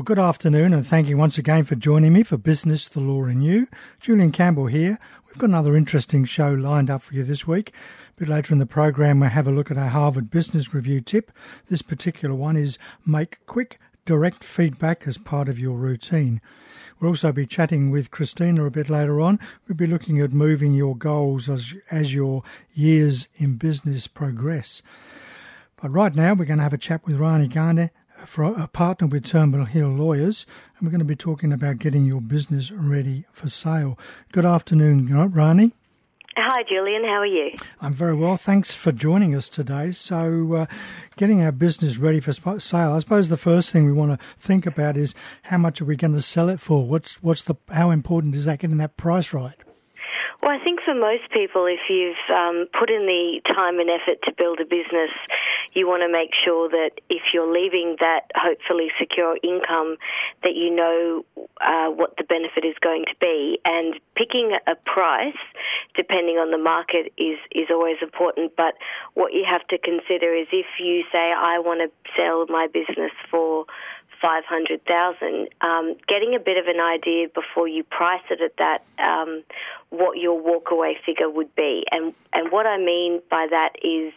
Well, good afternoon, and thank you once again for joining me for Business, the Law and You. Julian Campbell here. We've got another interesting show lined up for you this week. A bit later in the program, we'll have a look at our Harvard Business Review tip. This particular one is make quick, direct feedback as part of your routine. We'll also be chatting with Christina a bit later on. We'll be looking at moving your goals as, as your years in business progress. But right now, we're going to have a chat with Rani Garner, a partner with Turnbull Hill Lawyers, and we're going to be talking about getting your business ready for sale. Good afternoon, Rani. Hi, Julian. How are you? I'm very well. Thanks for joining us today. So, uh, getting our business ready for sale. I suppose the first thing we want to think about is how much are we going to sell it for? What's what's the how important is that getting that price right? Well, I think for most people, if you've um, put in the time and effort to build a business, you want to make sure that if you're leaving that hopefully secure income, that you know uh, what the benefit is going to be. And picking a price, depending on the market, is, is always important. But what you have to consider is if you say, I want to sell my business for 500,000, um, getting a bit of an idea before you price it at that, um, what your walkaway figure would be. And, and what I mean by that is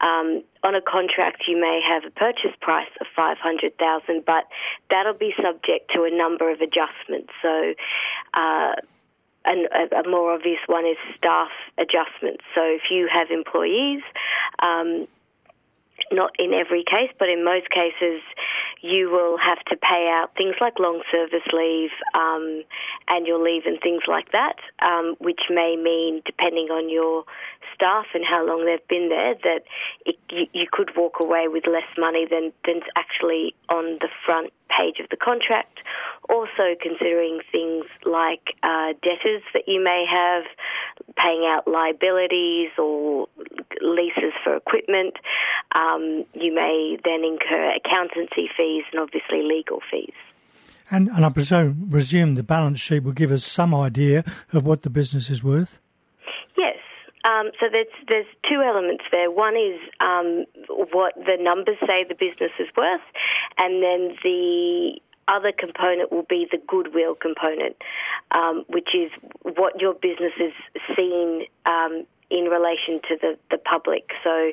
um, on a contract you may have a purchase price of 500,000, but that'll be subject to a number of adjustments. So, uh, and a, more obvious one is staff adjustments. So if you have employees, um, not in every case, but in most cases, you will have to pay out things like long service leave, um, annual leave, and things like that, um, which may mean, depending on your staff and how long they've been there, that it, you, you, could walk away with less money than than's actually on the front page of the contract. Also, considering things like uh, debtors that you may have, paying out liabilities or leases for equipment. Um, you may then incur accountancy fees and obviously legal fees. And, and I presume, presume the balance sheet will give us some idea of what the business is worth? Um, so there's, there's two elements there. One is um, what the numbers say the business is worth, and then the other component will be the goodwill component, um, which is what your business is seen um, in relation to the, the public. So,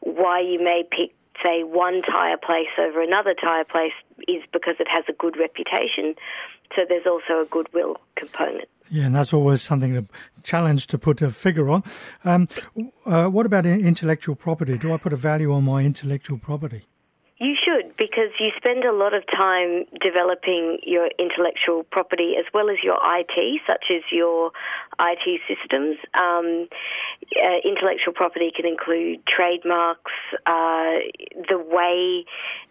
why you may pick, say, one tyre place over another tyre place is because it has a good reputation. So, there's also a goodwill component. Yeah, and that's always something a challenge to put a figure on. Um, uh, what about intellectual property? Do I put a value on my intellectual property? Because you spend a lot of time developing your intellectual property as well as your IT, such as your IT systems. Um, uh, intellectual property can include trademarks, uh, the way,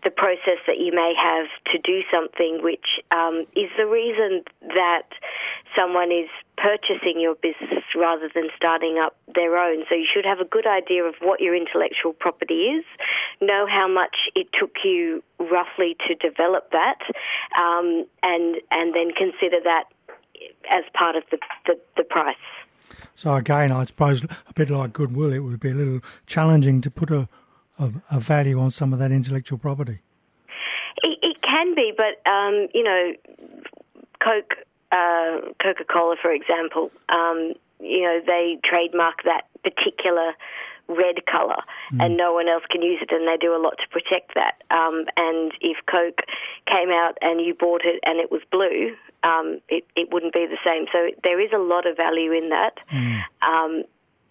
the process that you may have to do something, which um, is the reason that someone is purchasing your business rather than starting up their own. So you should have a good idea of what your intellectual property is, know how much it took you roughly to develop that, um, and and then consider that as part of the, the, the price. So again, I suppose a bit like goodwill, it would be a little challenging to put a, a, a value on some of that intellectual property. It, it can be, but um, you know, Coke uh, Coca Cola, for example, um, you know, they trademark that particular red color mm. and no one else can use it and they do a lot to protect that um, and if coke came out and you bought it and it was blue um, it, it wouldn't be the same so there is a lot of value in that mm. um,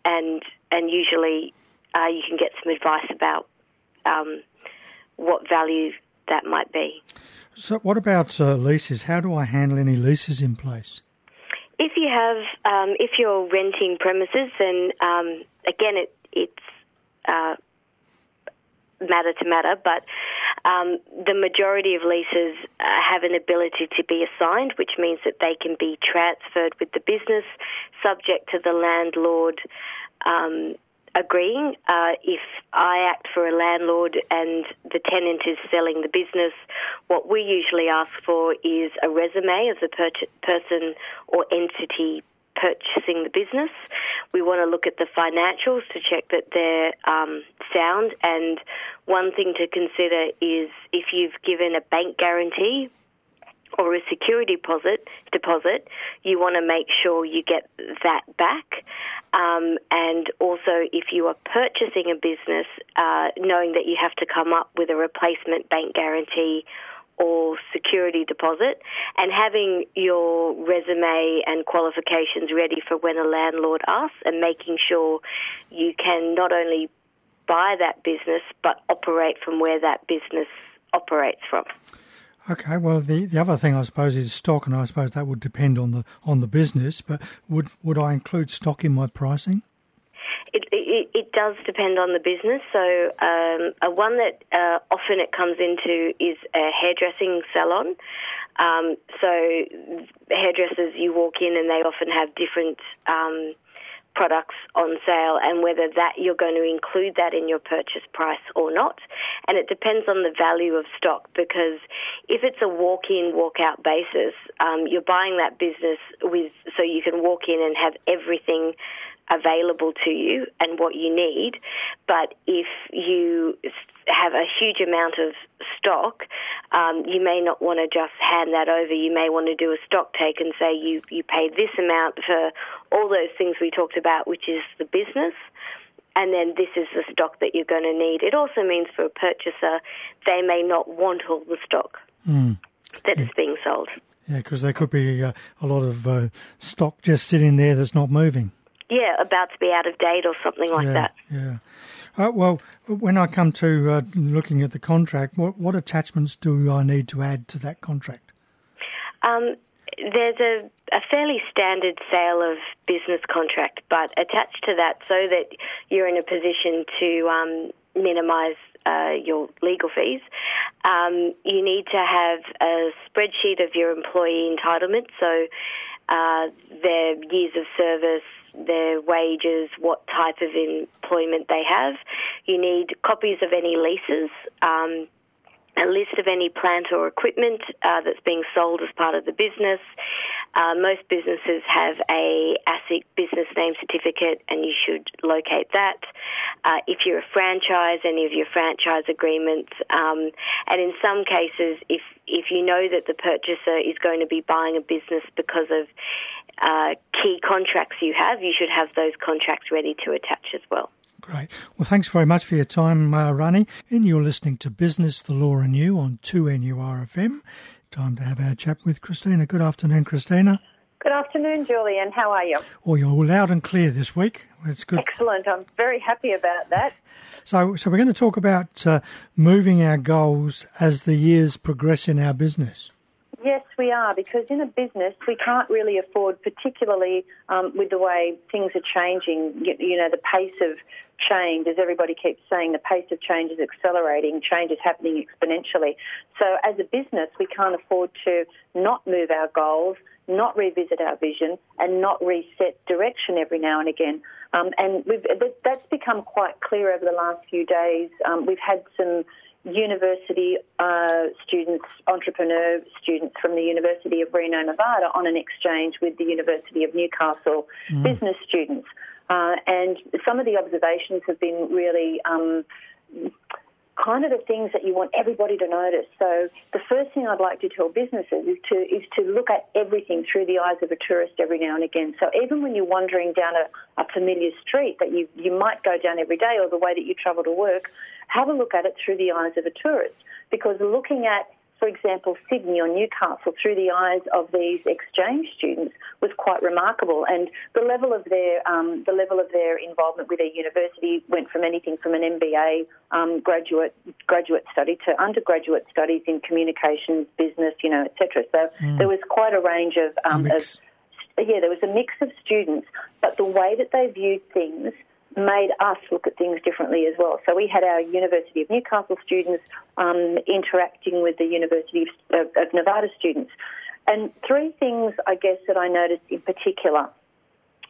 and and usually uh, you can get some advice about um, what value that might be so, what about uh, leases? How do I handle any leases in place? If you have, um, if you're renting premises, then um, again, it, it's uh, matter to matter, but um, the majority of leases uh, have an ability to be assigned, which means that they can be transferred with the business, subject to the landlord um, agreeing. Uh, if I act for a landlord and the tenant is selling the business, what we usually ask for is a resume of the per- person or entity purchasing the business. We want to look at the financials to check that they're um, sound. And one thing to consider is if you've given a bank guarantee or a security deposit, deposit, you want to make sure you get that back. Um, and also, if you are purchasing a business, uh, knowing that you have to come up with a replacement bank guarantee or security deposit, and having your resume and qualifications ready for when a landlord asks, and making sure you can not only buy that business but operate from where that business operates from. Okay, well, the, the other thing I suppose is stock, and I suppose that would depend on the on the business. But would would I include stock in my pricing? It, it, it does depend on the business. So, um, a one that uh, often it comes into is a hairdressing salon. Um, so, hairdressers, you walk in and they often have different. Um, products on sale and whether that you're going to include that in your purchase price or not. And it depends on the value of stock because if it's a walk-in, walk-out basis, um, you're buying that business with so you can walk in and have everything available to you and what you need. But if you have a huge amount of stock, um, you may not want to just hand that over. You may want to do a stock take and say you, you pay this amount for all those things we talked about, which is the business. And then this is the stock that you're going to need. It also means for a purchaser, they may not want all the stock mm. that yeah. is being sold. Yeah, because there could be uh, a lot of uh, stock just sitting there that's not moving yeah, about to be out of date or something like yeah, that. Yeah. Uh, well, when I come to uh, looking at the contract, what, what attachments do I need to add to that contract? Um, there's a, a fairly standard sale of business contract, but attached to that so that you're in a position to um, minimise uh, your legal fees, um, you need to have a spreadsheet of your employee entitlements, so uh, their years of service, their wages, what type of employment they have. You need copies of any leases, um, a list of any plant or equipment uh, that's being sold as part of the business. Uh, most businesses have a ASIC business name certificate, and you should locate that. Uh, if you're a franchise, any of your franchise agreements, um, and in some cases, if if you know that the purchaser is going to be buying a business because of uh, key contracts you have, you should have those contracts ready to attach as well. Great. Well, thanks very much for your time, uh, Rani. And you're listening to Business, the Law and You on 2NURFM. Time to have our chat with Christina. Good afternoon, Christina. Good afternoon, Julian. How are you? Oh, you're loud and clear this week. It's good. Excellent. I'm very happy about that. So, so we're going to talk about uh, moving our goals as the years progress in our business. Yes, we are, because in a business, we can't really afford, particularly um, with the way things are changing, you, you, know, the pace of change, as everybody keeps saying, the pace of change is accelerating, change is happening exponentially. So as a business, we can't afford to not move our goals, not revisit our vision, and not reset direction every now and again. Um, and that's become quite clear over the last few days. Um, we've had some university uh, students, entrepreneur students from the University of Reno, Nevada, on an exchange with the University of Newcastle mm. business students. Uh, and some of the observations have been really um, kind of the things that you want everybody to notice. So the first thing I'd like to tell businesses is to is to look at everything through the eyes of a tourist every now and again. So even when you're wandering down a, a familiar street that you, you might go down every day or the way that you travel to work, have a look at it through the eyes of a tourist. Because looking at for example, Sydney or Newcastle through the eyes of these exchange students was quite remarkable, and the level of their um, the level of their involvement with their university went from anything from an MBA um, graduate graduate study to undergraduate studies in communications, business, you know, etc. So mm. there was quite a range of, um, of yeah, there was a mix of students, but the way that they viewed things made us look at things differently as well. So we had our University of Newcastle students um, interacting with the University of, of Nevada students. And three things, I guess, that I noticed in particular.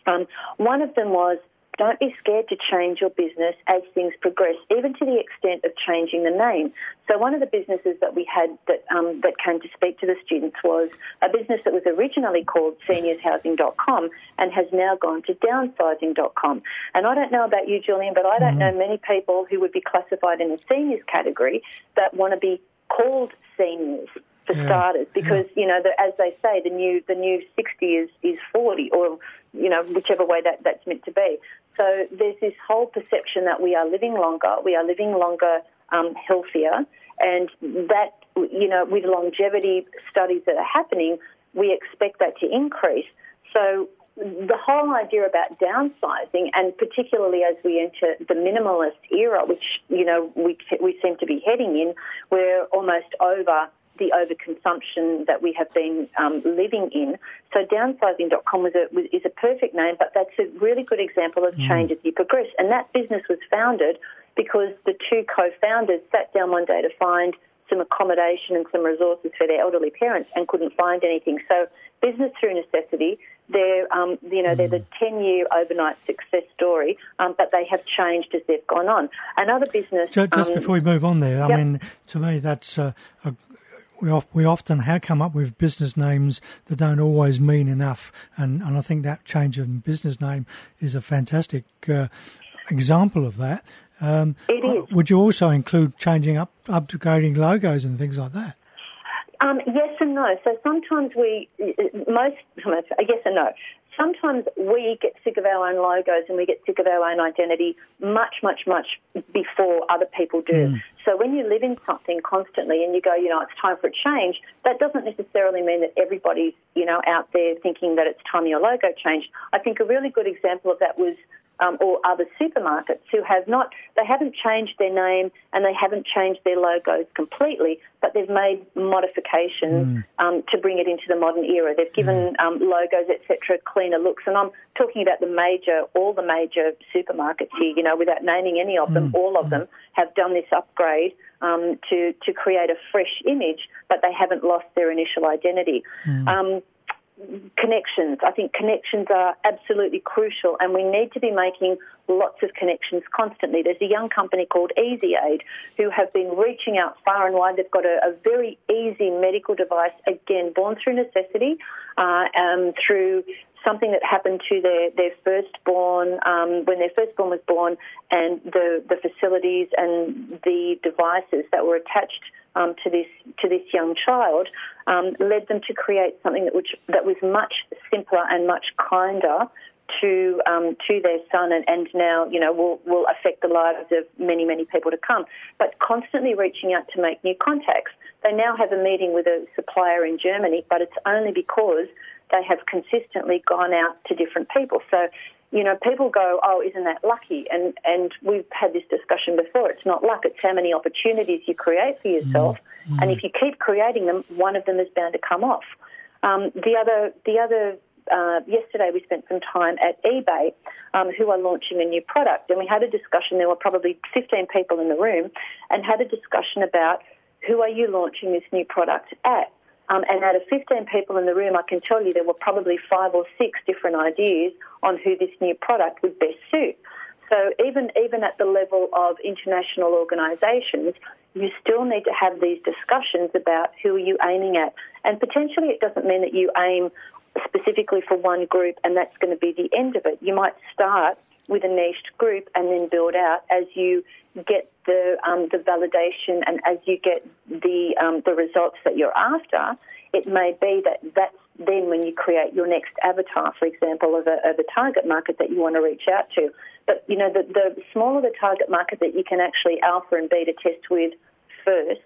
Um, one of them was don't be scared to change your business as things progress, even to the extent of changing the name. So one of the businesses that we had that um, that came to speak to the students was a business that was originally called seniorshousing.com and has now gone to downsizing.com. And I don't know about you, Julian, but I don't mm-hmm. know many people who would be classified in the seniors category that want to be called seniors. for Yeah. starters, because you know, the, as they say, the new the new sixty is is forty, or you know, whichever way that that's meant to be. So there's this whole perception that we are living longer, we are living longer, um, healthier, and that you know, with longevity studies that are happening, we expect that to increase. So the whole idea about downsizing, and particularly as we enter the minimalist era, which you know we we seem to be heading in, we're almost over the overconsumption that we have been um, living in. So downsizing.com was a, was, is a perfect name, but that's a really good example of change as you progress. And that business was founded because the two co-founders sat down one day to find some accommodation and some resources for their elderly parents and couldn't find anything. So business through necessity. They're, um, you know, they're the 10-year overnight success story, um, but they have changed as they've gone on. Another business... Ju- Just um, before we move on there, I mean, to me, that's uh, a, we, of, we often have come up with business names that don't always mean enough, and, and I think that change of business name is a fantastic uh, example of that. Um, It is. Would you also include changing up, upgrading logos and things like that? Um, yes and no. So sometimes we, most, yes and no. Sometimes we get sick of our own logos and we get sick of our own identity much, much, much before other people do. So when you live in something constantly and you go, you know, it's time for a change, that doesn't necessarily mean that everybody's, you know, out there thinking that it's time your logo changed. I think a really good example of that was um, or other supermarkets who have not, they haven't changed their name and they haven't changed their logos completely, but they've made modifications um, to bring it into the modern era. They've given um, logos, etc., cleaner looks. And I'm talking about the major, all the major supermarkets here, you know, without naming any of them, all of them have done this upgrade um, to, to create a fresh image, but they haven't lost their initial identity. Connections. I think connections are absolutely crucial, and we need to be making lots of connections constantly. There's a young company called Easy Aid who have been reaching out far and wide. They've got a, a very easy medical device, again, born through necessity, uh, um, through something that happened to their, their firstborn um, when their firstborn was born, and the, the facilities and the devices that were attached um, to this to this young child um, led them to create something that which that was much simpler and much kinder to um, to their son, and, and now you know will will affect the lives of many many people to come. But constantly reaching out to make new contacts. They now have a meeting with a supplier in Germany, but it's only because they have consistently gone out to different people. So you know, people go, oh, isn't that lucky? And and we've had this discussion before. It's not luck. It's how many opportunities you create for yourself. And if you keep creating them, one of them is bound to come off. Um, the other, the other. Uh, yesterday we spent some time at eBay, um, who are launching a new product, and we had a discussion. There were probably 15 people in the room, and had a discussion about who are you launching this new product at. Um, and out of 15 people in the room, I can tell you there were probably five or six different ideas on who this new product would best suit. So even even at the level of international organisations, you still need to have these discussions about who are you aiming at. And potentially it doesn't mean that you aim specifically for one group and that's going to be the end of it. You might start with a niche group and then build out as you get the um, the validation and as you get the um, the results that you're after. It may be that that's then when you create your next avatar, for example, of a, of a target market that you want to reach out to. But you know, the, the smaller the target market that you can actually alpha and beta test with first,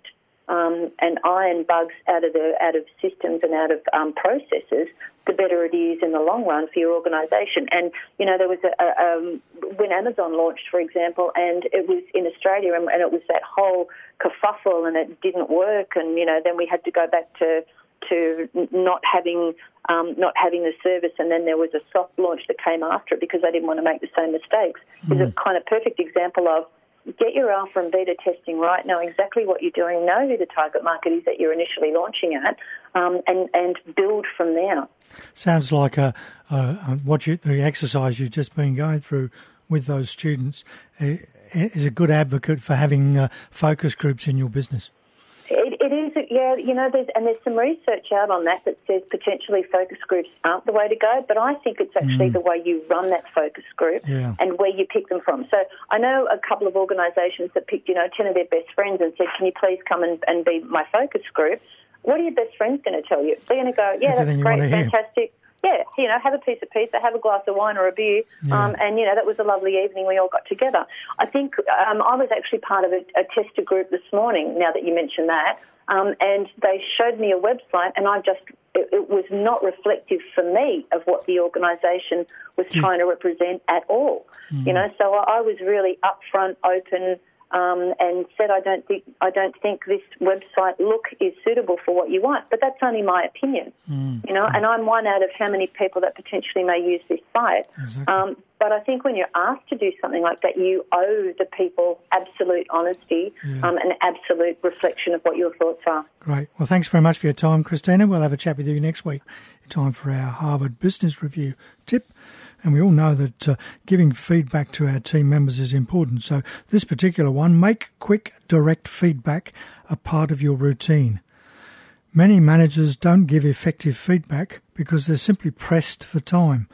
um, and iron bugs out of the out of systems and out of um, processes, the better it is in the long run for your organisation. And you know, there was a, a um, when Amazon launched, for example, and it was in Australia, and, and it was that whole kerfuffle, and it didn't work, and you know, then we had to go back to to not having um, not having the service, and then there was a soft launch that came after it because they didn't want to make the same mistakes. It's a kind of perfect example of get your alpha and beta testing right, know exactly what you're doing, know who the target market is that you're initially launching at, um, and and build from there. Sounds like a, a, what you the exercise you've just been going through with those students uh, is a good advocate for having uh, focus groups in your business. It, it is, yeah. You know, there's and there's some research out on that that says potentially focus groups aren't the way to go. But I think it's actually mm. the way you run that focus group Yeah. and where you pick them from. So I know a couple of organisations that picked, you know, ten of their best friends and said, "Can you please come and, and be my focus group?" what are your best friends going to tell you? They're going to go, yeah, Everything that's great, wanna hear. Yeah, you know, have a piece of pizza, have a glass of wine or a beer, Yeah. um, and you know that was a lovely evening. We all got together. I think um, I was actually part of a, a tester group this morning. Now that you mention that, um, and they showed me a website, and I just it, it was not reflective for me of what the organisation was trying to represent at all. You know, so I, I was really upfront, open. Um, and said, I don't think I don't think this website look is suitable for what you want. But that's only my opinion, you know. And I'm one out of how many people that potentially may use this site. Exactly. Um, but I think when you're asked to do something like that, you owe the people absolute honesty, Yeah. um, an absolute reflection of what your thoughts are. Great. Well, thanks very much for your time, Christina. We'll have a chat with you next week. Time for our Harvard Business Review tip. And we all know that uh, giving feedback to our team members is important. So, this particular one make quick, direct feedback a part of your routine. Many managers don't give effective feedback because they're simply pressed for time.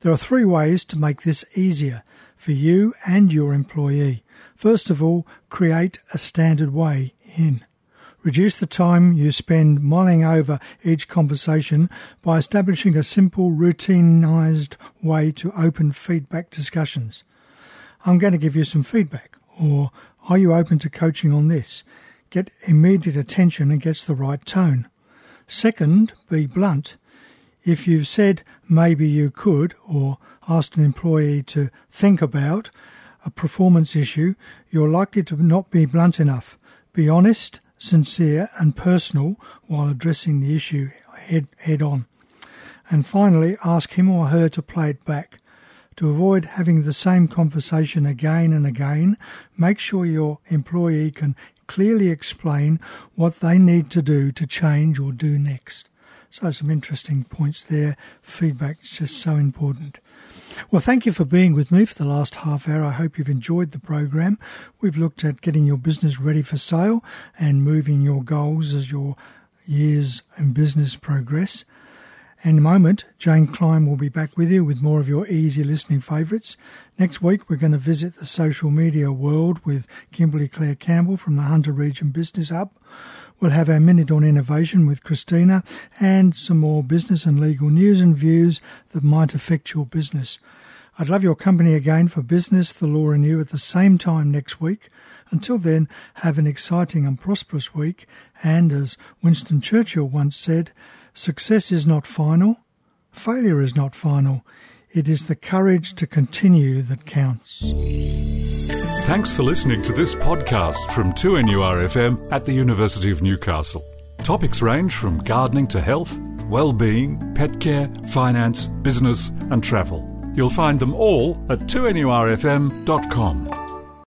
There are three ways to make this easier for you and your employee. First of all, create a standard way in. Reduce the time you spend mulling over each conversation by establishing a simple, routinized way to open feedback discussions. I'm going to give you some feedback, or are you open to coaching on this? Get immediate attention and gets the right tone. Second, be blunt. If you've said maybe you could, or asked an employee to think about a performance issue, you're likely to not be blunt enough. Be honest, sincere, and personal while addressing the issue head, head on. And finally, ask him or her to play it back. To avoid having the same conversation again and again, make sure your employee can clearly explain what they need to do to change or do next. So, some interesting points there. Feedback is just so important. Well, thank you for being with me for the last half hour. I hope you've enjoyed the program. We've looked at getting your business ready for sale and moving your goals as your years in business progress. In a moment, Jane Klein will be back with you with more of your easy listening favourites. Next week, we're going to visit the social media world with Kimberly Claire Campbell from the Hunter Region Business Hub. We'll have our Minute on Innovation with Christina and some more business and legal news and views that might affect your business. I'd love your company again for Business, the Law and You at the same time next week. Until then, have an exciting and prosperous week. And as Winston Churchill once said, success is not final, failure is not final. It is the courage to continue that counts. Thanks for listening to this podcast from 2NURFM at the University of Newcastle. Topics range from gardening to health, well-being, pet care, finance, business and travel. You'll find them all at 2NURFM.com.